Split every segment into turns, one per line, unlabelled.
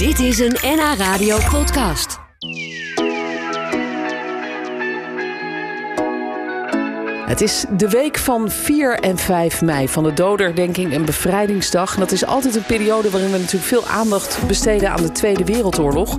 Dit is een NH Radio podcast.
Het is de week van 4 en 5 mei van de dodenherdenking en bevrijdingsdag. En dat is altijd een periode waarin we natuurlijk veel aandacht besteden aan de Tweede Wereldoorlog.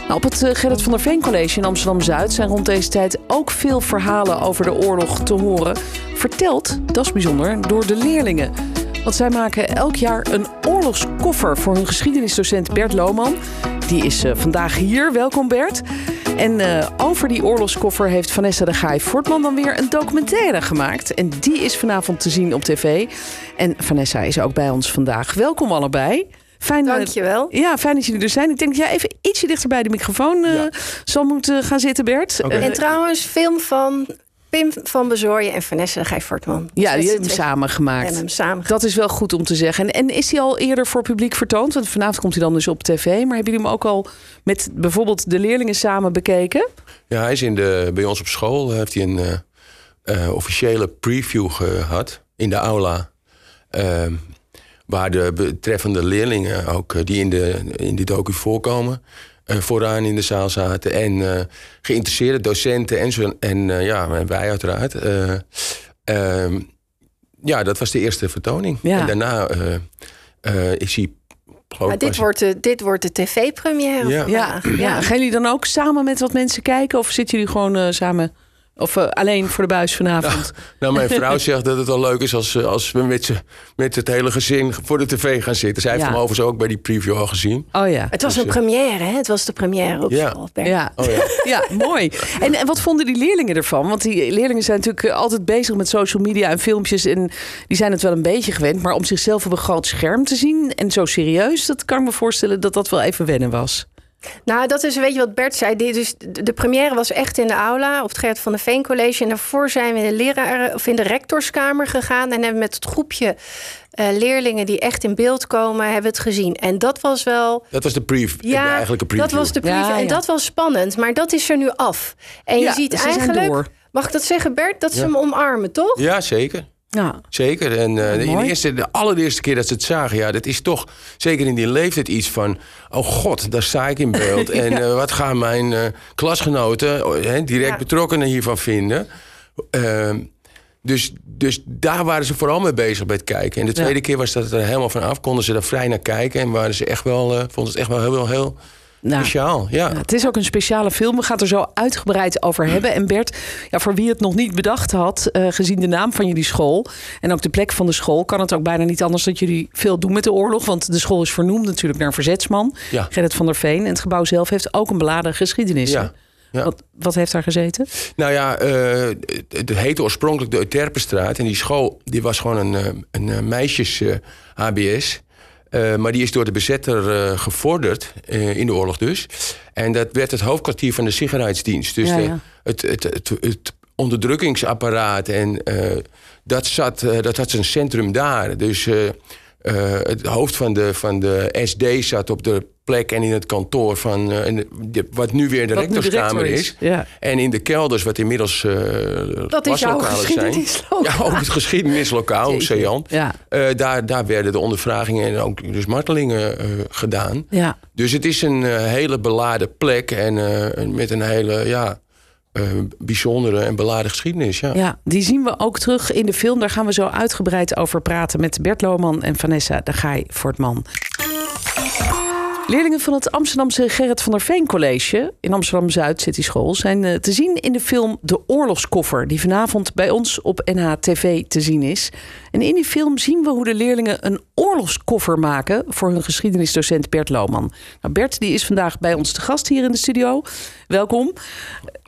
Nou, op het eh, Gerrit van der Veen College in Amsterdam-Zuid zijn rond deze tijd ook veel verhalen over de oorlog te horen. Verteld, dat is bijzonder, door de leerlingen. Want zij maken elk jaar een oorlogskoffer voor hun geschiedenisdocent Bert Lohman. Die is uh, vandaag hier. Welkom Bert. En uh, over die oorlogskoffer heeft Vanessa de Gaai Fortman dan weer een documentaire gemaakt. En die is vanavond te zien op tv. En Vanessa is ook bij ons vandaag. Welkom allebei.
Fijn, Dankjewel.
Ja, fijn dat jullie er zijn. Ik denk dat jij even ietsje dichter bij de microfoon uh, ja. zal moeten gaan zitten, Bert.
Okay. En trouwens, film van Pim van Bezorje en Vanessa Gij Fortman.
Ja, die hebben hem samen gemaakt.
hem samen
Dat is wel goed om te zeggen. En, en is hij al eerder voor publiek vertoond? Want vanavond komt hij dan dus op tv. Maar hebben jullie hem ook al met bijvoorbeeld de leerlingen samen bekeken?
Ja, hij is in de, bij ons op school. Heeft hij een uh, uh, officiële preview gehad in de aula. Uh, waar de betreffende leerlingen ook, eh, die in, de, in die docu voorkomen... Uh, vooraan in de zaal zaten. En uh, geïnteresseerde docenten en, zo, en uh, ja, wij uiteraard. Ehm, ja, dat was de eerste vertoning. Ja. En daarna is hij.
Maar dit, wordt de, dit wordt de tv-première.
Ja. Ja. ja. Gaan jullie dan ook samen met wat mensen kijken? Of zitten jullie gewoon samen of uh, alleen voor de buis vanavond?
Nou, nou mijn vrouw zegt dat het wel leuk is als, als we met, met het hele gezin voor de tv gaan zitten. Zij heeft hem overigens ook bij die preview al gezien.
Oh ja.
Het was dus, een première, hè? Het was de première op
ja.
school.
Ja. Oh, ja. ja, mooi. En, en wat vonden die leerlingen ervan? Want die leerlingen zijn natuurlijk altijd bezig met social media en filmpjes. En die zijn het wel een beetje gewend. Maar om zichzelf op een groot scherm te zien en zo serieus, dat kan ik me voorstellen dat dat wel even wennen was.
Nou, dat is een beetje wat Bert zei. Dus de première was echt in de aula op het Gert van de Veen College. En daarvoor zijn we in de, leraar, of in de rectorskamer gegaan. En hebben met het groepje uh, leerlingen die echt in beeld komen, hebben het gezien. En dat was wel.
Dat was de brief.
Ja,
eigenlijk een preview.
dat was de preview.
Ja,
en dat was spannend. Maar dat is er nu af. En je ziet eigenlijk. Mag ik dat zeggen, Bert? Dat ze hem omarmen, toch?
Ja, zeker.
Ja.
Zeker. En uh, de, eerste, de allereerste keer dat ze het zagen, ja, dat is toch zeker in die leeftijd iets van: oh god, daar sta ik in beeld. En uh, wat gaan mijn uh, klasgenoten, uh, direct ja. betrokkenen hiervan vinden? Ehm, dus, dus daar waren ze vooral mee bezig bij het kijken. En de tweede ja. keer was dat er helemaal vanaf, konden ze er vrij naar kijken en waren ze echt wel, vonden ze het echt wel heel, heel, heel nou, Speciaal, ja.
Het is ook een speciale film. We gaan het er zo uitgebreid over hebben. En Bert, ja, voor wie het nog niet bedacht had, uh, gezien de naam van jullie school en ook de plek van de school, kan het ook bijna niet anders dat jullie veel doen met de oorlog. Want de school is vernoemd natuurlijk naar een verzetsman, ja. Gerrit van der Veen. En het gebouw zelf heeft ook een beladen geschiedenis.
Ja. Ja.
Wat, wat, heeft daar gezeten?
Nou ja, uh, het heette oorspronkelijk de Euterpenstraat. En die school die was gewoon een, een, een meisjes-HBS. Uh, maar die is door de bezetter uh, gevorderd, uh, in de oorlog dus. En dat werd het hoofdkwartier van de Sicherheidsdienst. Dus
ja,
de,
ja.
Het, het, het, het, onderdrukkingsapparaat, en, dat, zat, dat had zijn centrum daar. Dus het hoofd van de, van de SD zat op de plek en in het kantoor van uh, wat nu weer de
wat
rectorskamer is.
is. Ja.
En in de kelders, wat inmiddels uh,
dat is jouw geschiedenislokaal.
Ja, ook het geschiedenislokaal, Oceaan.
Ja.
Uh, daar, daar werden de ondervragingen en ook dus martelingen gedaan.
Ja.
Dus het is een hele beladen plek en met een hele ja, bijzondere en beladen geschiedenis. Ja.
ja, die zien we ook terug in de film. Daar gaan we zo uitgebreid over praten met Bert Lohman en Vanessa de Gaai Voortman. Leerlingen van het Amsterdamse Gerrit van der Veen College in Amsterdam Zuid City School zijn te zien in de film De Oorlogskoffer, die vanavond bij ons op NHTV te zien is. En in die film zien we hoe de leerlingen een oorlogskoffer maken voor hun geschiedenisdocent Bert Lohman. Nou, Bert die is vandaag bij ons te gast hier in de studio. Welkom.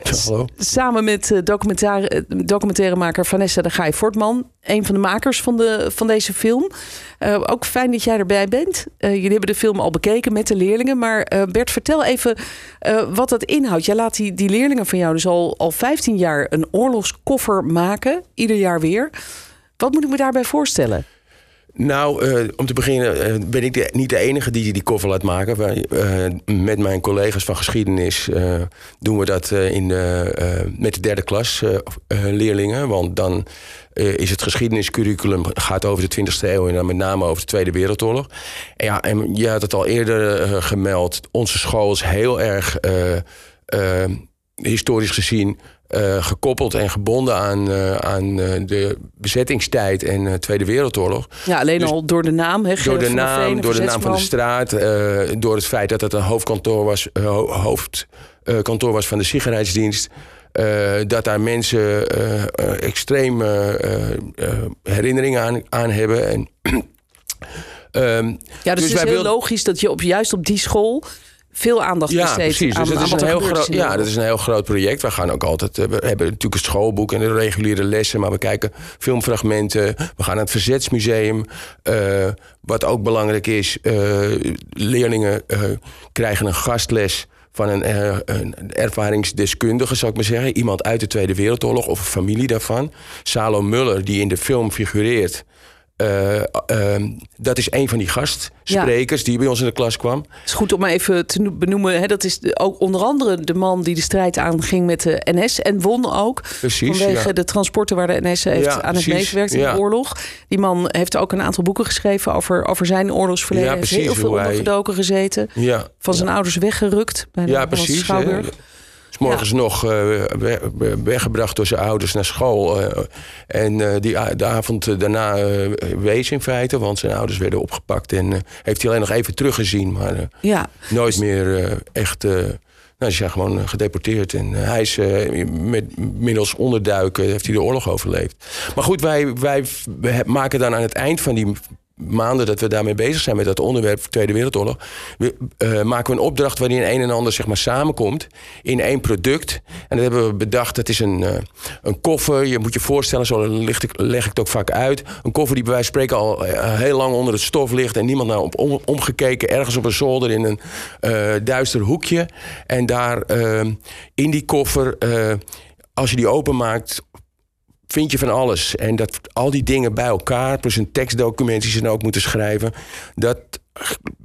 Hallo.
Samen met documentaire, documentairemaker Vanessa de Gaai Fortman, een van de makers van, de, van deze film. Uh, ook fijn dat jij erbij bent. Uh, jullie hebben de film al bekeken met de leerlingen. Maar uh, Bert, vertel even wat dat inhoudt. Jij laat die, die leerlingen van jou dus al, al 15 jaar een oorlogskoffer maken. Ieder jaar weer. Wat moet ik me daarbij voorstellen?
Nou, uh, om te beginnen uh, ben ik niet de enige die die koffer laat maken. Wij, uh, met mijn collega's van geschiedenis doen we dat in de, met de derde klas leerlingen. Want dan is het geschiedeniscurriculum gaat over de 20e eeuw en dan met name over de Tweede Wereldoorlog. Ja, en je had het al eerder gemeld. Onze school is heel erg historisch gezien uh, gekoppeld en gebonden aan, uh, aan uh, de bezettingstijd en Tweede Wereldoorlog.
Ja, alleen dus al door de naam. He,
door de naam, Veen, door de naam van de straat. door het feit dat het een hoofdkantoor was, hoofdkantoor was van de Sicherheidsdienst. dat daar mensen extreem herinneringen aan, aan hebben. En,
um, ja, dus, dus het is heel logisch dat je op, juist op die school veel aandacht
ja, precies.
aan,
dus is een heel groot, ja, dat is een heel groot project. We gaan ook altijd, we hebben natuurlijk een schoolboek en de reguliere lessen, maar we kijken filmfragmenten. We gaan naar het Verzetsmuseum. Uh, wat ook belangrijk is, uh, leerlingen uh, krijgen een gastles van een, een, ervaringsdeskundige, zou ik maar zeggen. Iemand uit de Tweede Wereldoorlog of een familie daarvan. Salo Muller, die in de film figureert. Uh, uh, dat is een van die gastsprekers ja. die bij ons in de klas kwam.
Het is goed om even te benoemen. Hè, dat is ook onder andere de man die de strijd aanging met de NS. En won ook.
Precies,
vanwege
ja.
de transporten waar de NS heeft
ja,
aan het meegewerkt in de oorlog. Die man heeft ook een aantal boeken geschreven over, over zijn oorlogsverleden.
Ja,
precies, heeft heel veel ondergedoken gezeten. Van zijn ouders weggerukt. Bij de
ja, precies.
Schouwburg.
Is morgens nog uh, weggebracht door zijn ouders naar school. Uh, en die, de avond daarna wees in feite, want zijn ouders werden opgepakt. En heeft hij alleen nog even teruggezien, maar
ja.
nooit meer echt. Nou, ze zijn gewoon gedeporteerd. En hij is met middels onderduiken heeft hij de oorlog overleefd. Maar goed, wij, wij maken dan aan het eind van die maanden dat we daarmee bezig zijn met dat onderwerp Tweede Wereldoorlog, we, uh, maken we een opdracht waarin een en ander zeg maar samenkomt in één product. En dat hebben we bedacht. Dat is een, uh, een koffer. Je moet je voorstellen, zo leg ik, leg ik het ook vaak uit. Een koffer die bij wijze van spreken al uh, heel lang onder het stof ligt en niemand naar om, omgekeken, ergens op een zolder in een duister hoekje. En daar in die koffer, als je die openmaakt, vind je van alles. En dat al die dingen bij elkaar, plus een tekstdocument die ze dan ook moeten schrijven, dat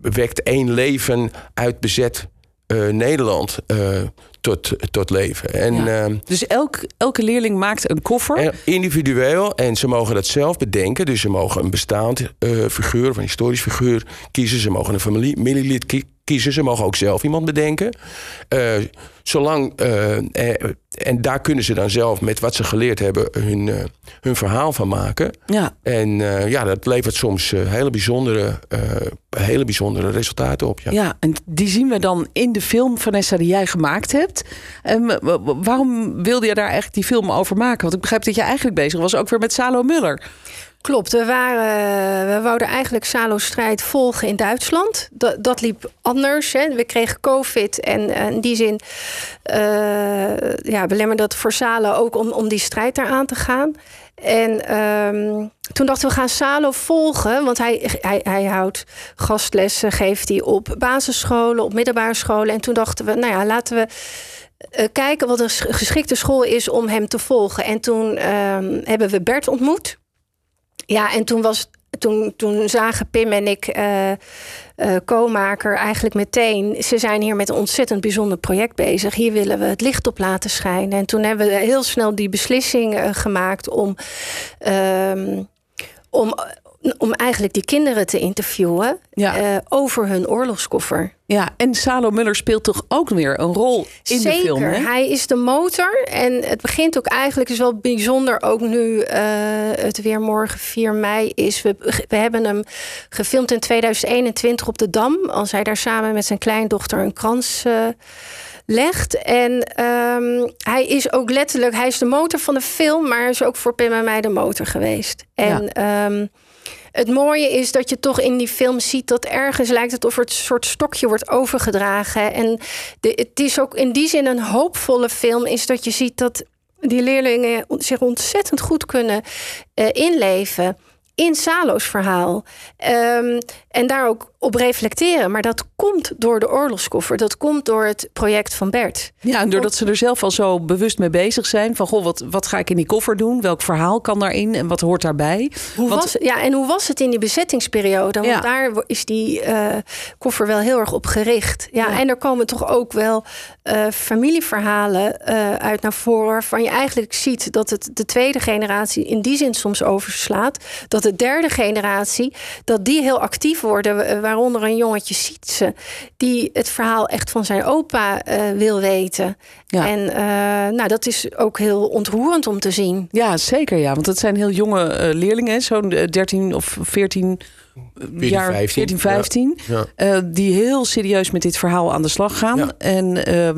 wekt één leven uit bezet uh, Nederland uh, tot, tot leven. En,
ja. uh, dus elk, elke leerling maakt een koffer?
individueel. En ze mogen dat zelf bedenken. Dus ze mogen een bestaand figuur of een historisch figuur kiezen. Ze mogen een familielid kiezen. Ze mogen ook zelf iemand bedenken. zolang, en daar kunnen ze dan zelf met wat ze geleerd hebben hun, hun verhaal van maken.
Ja.
En ja, dat levert soms hele, bijzondere, hele bijzondere resultaten op. Ja.
ja, en die zien we dan in de film, Vanessa, die jij gemaakt hebt. Um, waarom wilde je daar eigenlijk die film over maken? Want ik begrijp dat je eigenlijk bezig was ook weer met Salo Muller.
Klopt, we, waren, we wouden eigenlijk Salo's strijd volgen in Duitsland. Dat, dat liep anders. Hè. We kregen COVID en in die zin uh, ja, belemmerde dat voor Salo ook om, om die strijd daar aan te gaan. En um, toen dachten we, gaan Salo volgen. Want hij, hij, hij houdt gastlessen, geeft hij op basisscholen, op middelbare scholen. En toen dachten we, nou ja, laten we kijken wat een geschikte school is om hem te volgen. En toen um, hebben we Bert ontmoet. Ja, en toen was toen, toen zagen Pim en ik, uh, uh, co-maker, eigenlijk meteen... ze zijn hier met een ontzettend bijzonder project bezig. Hier willen we het licht op laten schijnen. En toen hebben we heel snel die beslissing uh, gemaakt om... Um, om om eigenlijk die kinderen te interviewen ja. over hun oorlogskoffer.
Ja, en Salo Muller speelt toch ook weer een rol in
Zeker.
de film?
Zeker, hij is de motor. En het begint ook eigenlijk, is wel bijzonder, ook nu uh, het weer morgen 4 mei is. We, we hebben hem gefilmd in 2021 op de Dam. Als hij daar samen met zijn kleindochter een krans... Uh, legt. En um, hij is ook letterlijk, hij is de motor van de film, maar is ook voor Pim en mij de motor geweest. En ja. um, het mooie is dat je toch in die film ziet dat ergens lijkt het of er een soort stokje wordt overgedragen. En de, het is ook in die zin een hoopvolle film, is dat je ziet dat die leerlingen zich ontzettend goed kunnen uh, inleven. In Salo's verhaal. Ehm, en daar ook op reflecteren. Maar dat komt door de oorlogskoffer. Dat komt door het project van Bert.
Ja, en doordat ze er zelf al zo bewust mee bezig zijn. Van goh, wat, wat ga ik in die koffer doen? Welk verhaal kan daarin en wat hoort daarbij?
Hoe
Want-
was, ja, en hoe was het in die bezettingsperiode? Want
Ja.
daar is die eh, koffer wel heel erg op gericht. Ja, en er komen toch ook wel eh, familieverhalen eh, uit naar voren. Waarvan je eigenlijk ziet dat het de tweede generatie in die zin soms overslaat. Dat de derde generatie, dat die heel actief worden. eh, Waaronder een jongetje Sietse, die het verhaal echt van zijn opa eh, wil weten.
Ja.
En eh, nou, dat is ook heel ontroerend om te zien.
Ja, zeker ja. Want het zijn heel jonge leerlingen, zo'n eh, 13 of 14 jaar,
15,
14, 15.
Ja.
eh, die heel serieus met dit verhaal aan de slag gaan.
Ja.
En eh,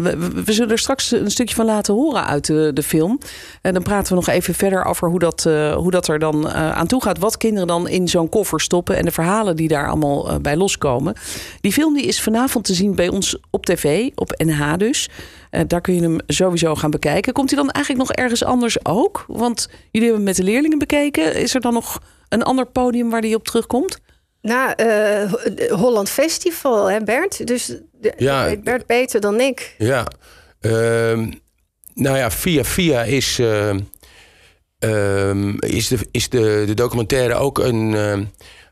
we, zullen er straks een stukje van laten horen uit de, de film. En dan praten we nog even verder over hoe dat, eh, hoe dat er dan aan toe gaat. Wat kinderen dan in zo'n koffer stoppen en de verhalen die daar allemaal bij loskomen. Die film die is vanavond te zien bij ons op tv, op NH dus. Daar kun je hem sowieso gaan bekijken. Komt hij dan eigenlijk nog ergens anders ook? Want jullie hebben hem met de leerlingen bekeken. Is er dan nog een ander podium waar die op terugkomt?
Nou, eh, Holland Festival, hè Bert? Dus de,
Ja.
Bert beter dan ik.
Ja. Ehm, nou ja, via via is, ehm, ehm, is, de, is de, de documentaire ook een, ehm,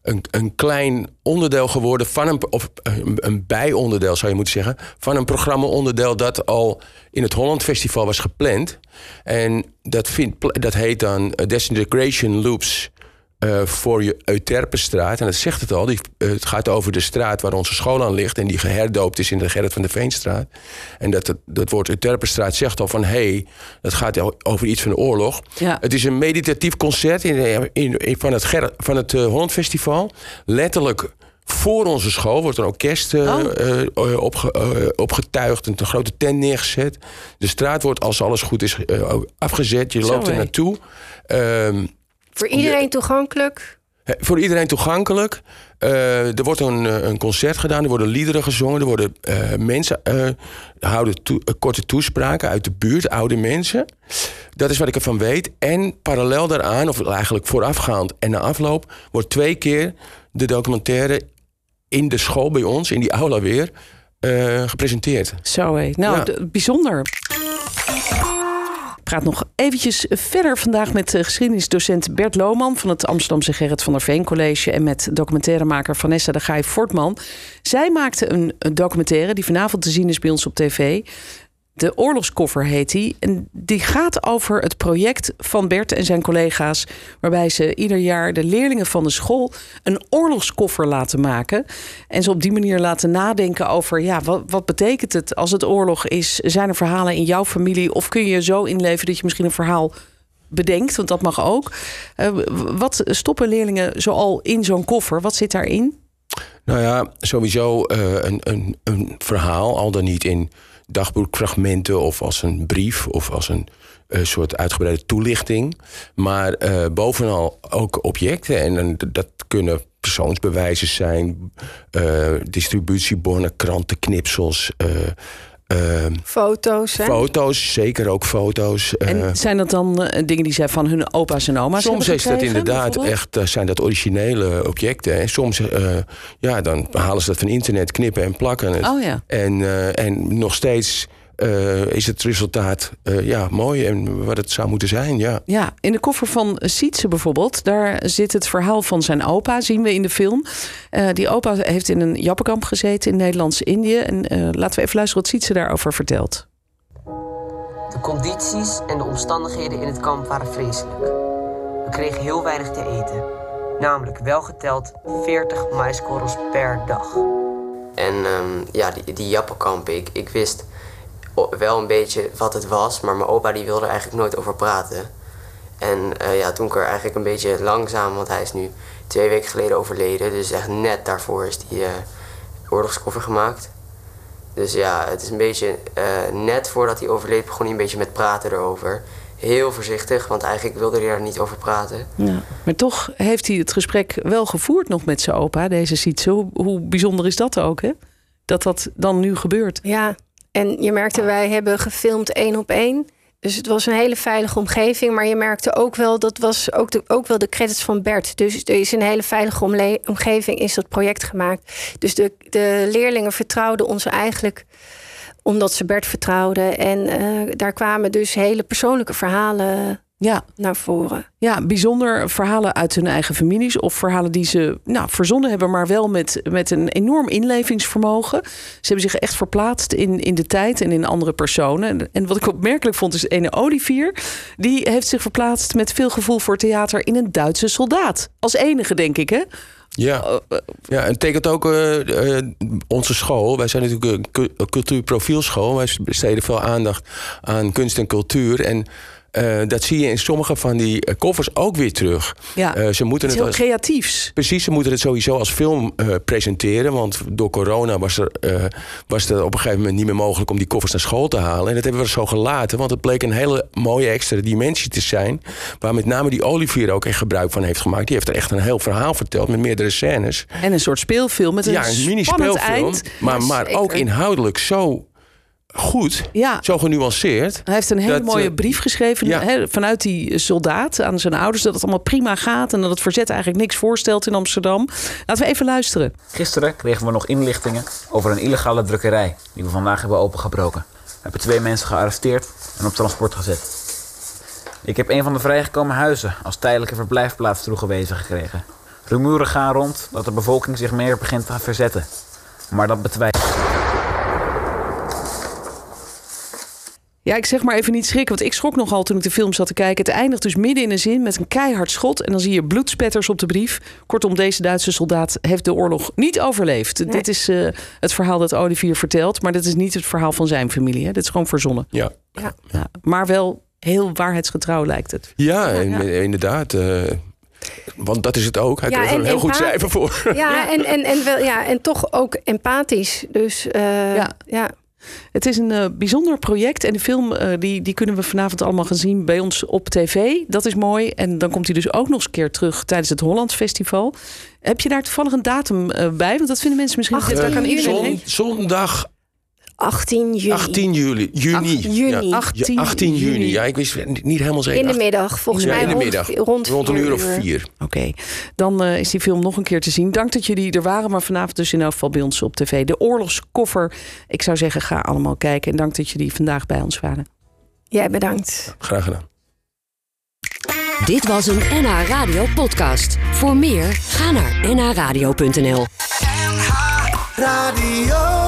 een, een klein onderdeel geworden van een, of een, bijonderdeel zou je moeten zeggen, van een programma-onderdeel dat al in het Holland Festival was gepland. En dat, vindt, dat heet dan eh, Disintegration Loops eh, voor je Euterpenstraat. En dat zegt het al. Die, eh, het gaat over de straat waar onze school aan ligt. En die geherdoopt is in de Gerrit van de Veenstraat. En dat, het, dat woord Euterpenstraat zegt al van... hé, hey, dat gaat al over iets van de oorlog.
Ja.
Het is een meditatief concert in, in, in- van het, Gerrit, van het eh, Holland Festival. Letterlijk voor onze school wordt een orkest eh,
Oh.
eh, eh, opge, eh, opgetuigd. Een grote tent neergezet. De straat wordt, als alles goed is, eh, afgezet. Je loopt er naartoe. Ehm,
Voor iedereen toegankelijk.
Voor iedereen toegankelijk. Eh, er wordt een, eh, een concert gedaan, er worden liederen gezongen, er worden eh, mensen eh, houden korte toespraken uit de buurt, oude mensen. Dat is wat ik ervan weet. En parallel daaraan, of eigenlijk voorafgaand en na afloop, wordt twee keer de documentaire in de school bij ons, in die aula weer, eh, gepresenteerd.
Zo hé. Nou,
Ja.
bijzonder. Praat nog eventjes verder vandaag met eh, geschiedenisdocent Bert Lohman van het Amsterdamse Gerrit van der Veen College en met documentairemaker Vanessa de Gaai Fortman. Zij maakte een documentaire die vanavond te zien is bij ons op tv. De oorlogskoffer heet die. En die gaat over het project van Bert en zijn collega's. Waarbij ze ieder jaar de leerlingen van de school een oorlogskoffer laten maken. En ze op die manier laten nadenken over ja, wat, wat betekent het als het oorlog is? Zijn er verhalen in jouw familie? Of kun je zo inleven dat je misschien een verhaal bedenkt? Want dat mag ook. Eh, wat stoppen leerlingen zoal in zo'n koffer? Wat zit daarin?
Nou ja, sowieso eh, een, een, een verhaal, al dan niet in dagboekfragmenten of als een brief of als een eh, soort uitgebreide toelichting. Maar eh, bovenal ook objecten. En, dat kunnen persoonsbewijzen zijn, eh, distributiebonnen, kranten, knipsels. eh, eh,
Foto's. Hè?
foto's, zeker ook foto's. eh,
En zijn dat dan eh, dingen die zij van hun opa's en oma's
Soms
hebben
is dat inderdaad echt, eh, zijn dat originele objecten. En soms eh, ja, dan halen ze dat van internet, knippen en plakken het.
Oh ja.
En, eh, en nog steeds eh, is het resultaat eh, ja, mooi en wat het zou moeten zijn. Ja.
Ja, in de koffer van Sietse bijvoorbeeld, daar zit het verhaal van zijn opa, zien we in de film. Eh, die opa heeft in een jappenkamp gezeten in Nederlands-Indië. En eh, laten we even luisteren wat Sietse daarover vertelt.
De condities en de omstandigheden in het kamp waren vreselijk. We kregen heel weinig te eten. Namelijk wel geteld 40 maiskorrels per dag. En ehm, ja, die, die jappenkampen, ik, ik wist wel een beetje wat het was, maar mijn opa die wilde er eigenlijk nooit over praten. En eh, ja, toen ik er eigenlijk een beetje langzaam, want hij is nu twee weken geleden overleden, dus echt net daarvoor is die eh, oorlogskoffer gemaakt. Dus ja, het is een beetje eh, net voordat hij overleed begon hij een beetje met praten erover. Heel voorzichtig, want eigenlijk wilde hij er niet over praten.
Ja. Maar toch heeft hij het gesprek wel gevoerd nog met zijn opa, deze Sietse. Hoe, hoe bijzonder is dat ook, hè? Dat dat dan nu gebeurt.
Ja, en je merkte, wij hebben gefilmd één op één. Dus het was een hele veilige omgeving. Maar je merkte ook wel, dat was ook, de, ook wel de credits van Bert. Dus er is een hele veilige omgeving is dat project gemaakt. Dus de, de leerlingen vertrouwden ons eigenlijk omdat ze Bert vertrouwden. En uh, daar kwamen dus hele persoonlijke verhalen ja. naar voren.
Ja, bijzonder verhalen uit hun eigen families of verhalen die ze nou, verzonnen hebben, maar wel met, met een enorm inlevingsvermogen. Ze hebben zich echt verplaatst in, in de tijd en in andere personen. En wat ik opmerkelijk vond, is ene Olivier. Die heeft zich verplaatst met veel gevoel voor theater in een Duitse soldaat. Als enige, denk ik, hè?
Ja, oh, oh. ja en het tekent ook uh, onze school. Wij zijn natuurlijk een cultuurprofielschool. Wij besteden veel aandacht aan kunst en cultuur. En uh, dat zie je in sommige van die uh, koffers ook weer terug.
Ja, uh, ze moeten het, heel als, creatiefs.
Precies, ze moeten het sowieso als film presenteren. Want door corona was, er, was het op een gegeven moment niet meer mogelijk om die koffers naar school te halen. En dat hebben we zo gelaten, want het bleek een hele mooie extra dimensie te zijn. Waar met name die Olivier ook echt gebruik van heeft gemaakt. Die heeft er echt een heel verhaal verteld met meerdere scènes.
En een soort speelfilm met een, ja, een mini-speelfilm. Eind.
Maar, maar ook inhoudelijk zo goed, ja. zo genuanceerd.
Hij heeft een hele mooie eh, brief geschreven vanuit die soldaat aan zijn ouders... dat het allemaal prima gaat en dat het verzet eigenlijk niks voorstelt in Amsterdam. Laten we even luisteren.
Gisteren kregen we nog inlichtingen over een illegale drukkerij... die we vandaag hebben opengebroken. We hebben twee mensen gearresteerd en op transport gezet. Ik heb een van de vrijgekomen huizen als tijdelijke verblijfplaats toegewezen gekregen. Rumoeren gaan rond dat de bevolking zich meer begint te verzetten. Maar dat betwijfel
Ja, ik zeg maar even niet schrikken, want ik schrok nogal toen ik de film zat te kijken. Het eindigt dus midden in een zin met een keihard schot. En dan zie je bloedspetters op de brief. Kortom, deze Duitse soldaat heeft de oorlog niet overleefd. Dit is uh, het verhaal dat Olivier vertelt. Maar dit is niet het verhaal van zijn familie. Hè? Dit is gewoon verzonnen.
Ja.
ja. ja. Maar wel heel waarheidsgetrouw lijkt het.
Ja, inderdaad. Uh, want dat is het ook. Hij ja, kreeg er een heel goed cijfer voor.
Ja, En, en, en, wel, ja, en toch ook empathisch. Dus uh, ja. ja.
Het is een uh, bijzonder project. En de film uh, die, die kunnen we vanavond allemaal gaan zien bij ons op tv. Dat is mooi. En dan komt hij dus ook nog eens een keer terug tijdens het Holland Festival. Heb je daar toevallig een datum uh, bij? Want dat vinden mensen misschien...
Ach, daar kan
iedereen
Zondag
18 juli. 18 juli. Juni.
juni.
Ja, 18, 18 juni. Ja, ik wist niet helemaal zeker.
In de middag, volgens mij.
In de middag. Rond, rond een uur of vier.
Oké, dan uh, is die film nog een keer te zien. Dank dat jullie er waren, maar vanavond dus in elk geval bij ons op tv. De oorlogskoffer. Ik zou zeggen, ga allemaal kijken. En dank dat jullie vandaag bij ons waren.
Jij bedankt.
graag gedaan.
Dit was een NH Radio podcast. Voor meer, ga naar nhradio.nl NH Radio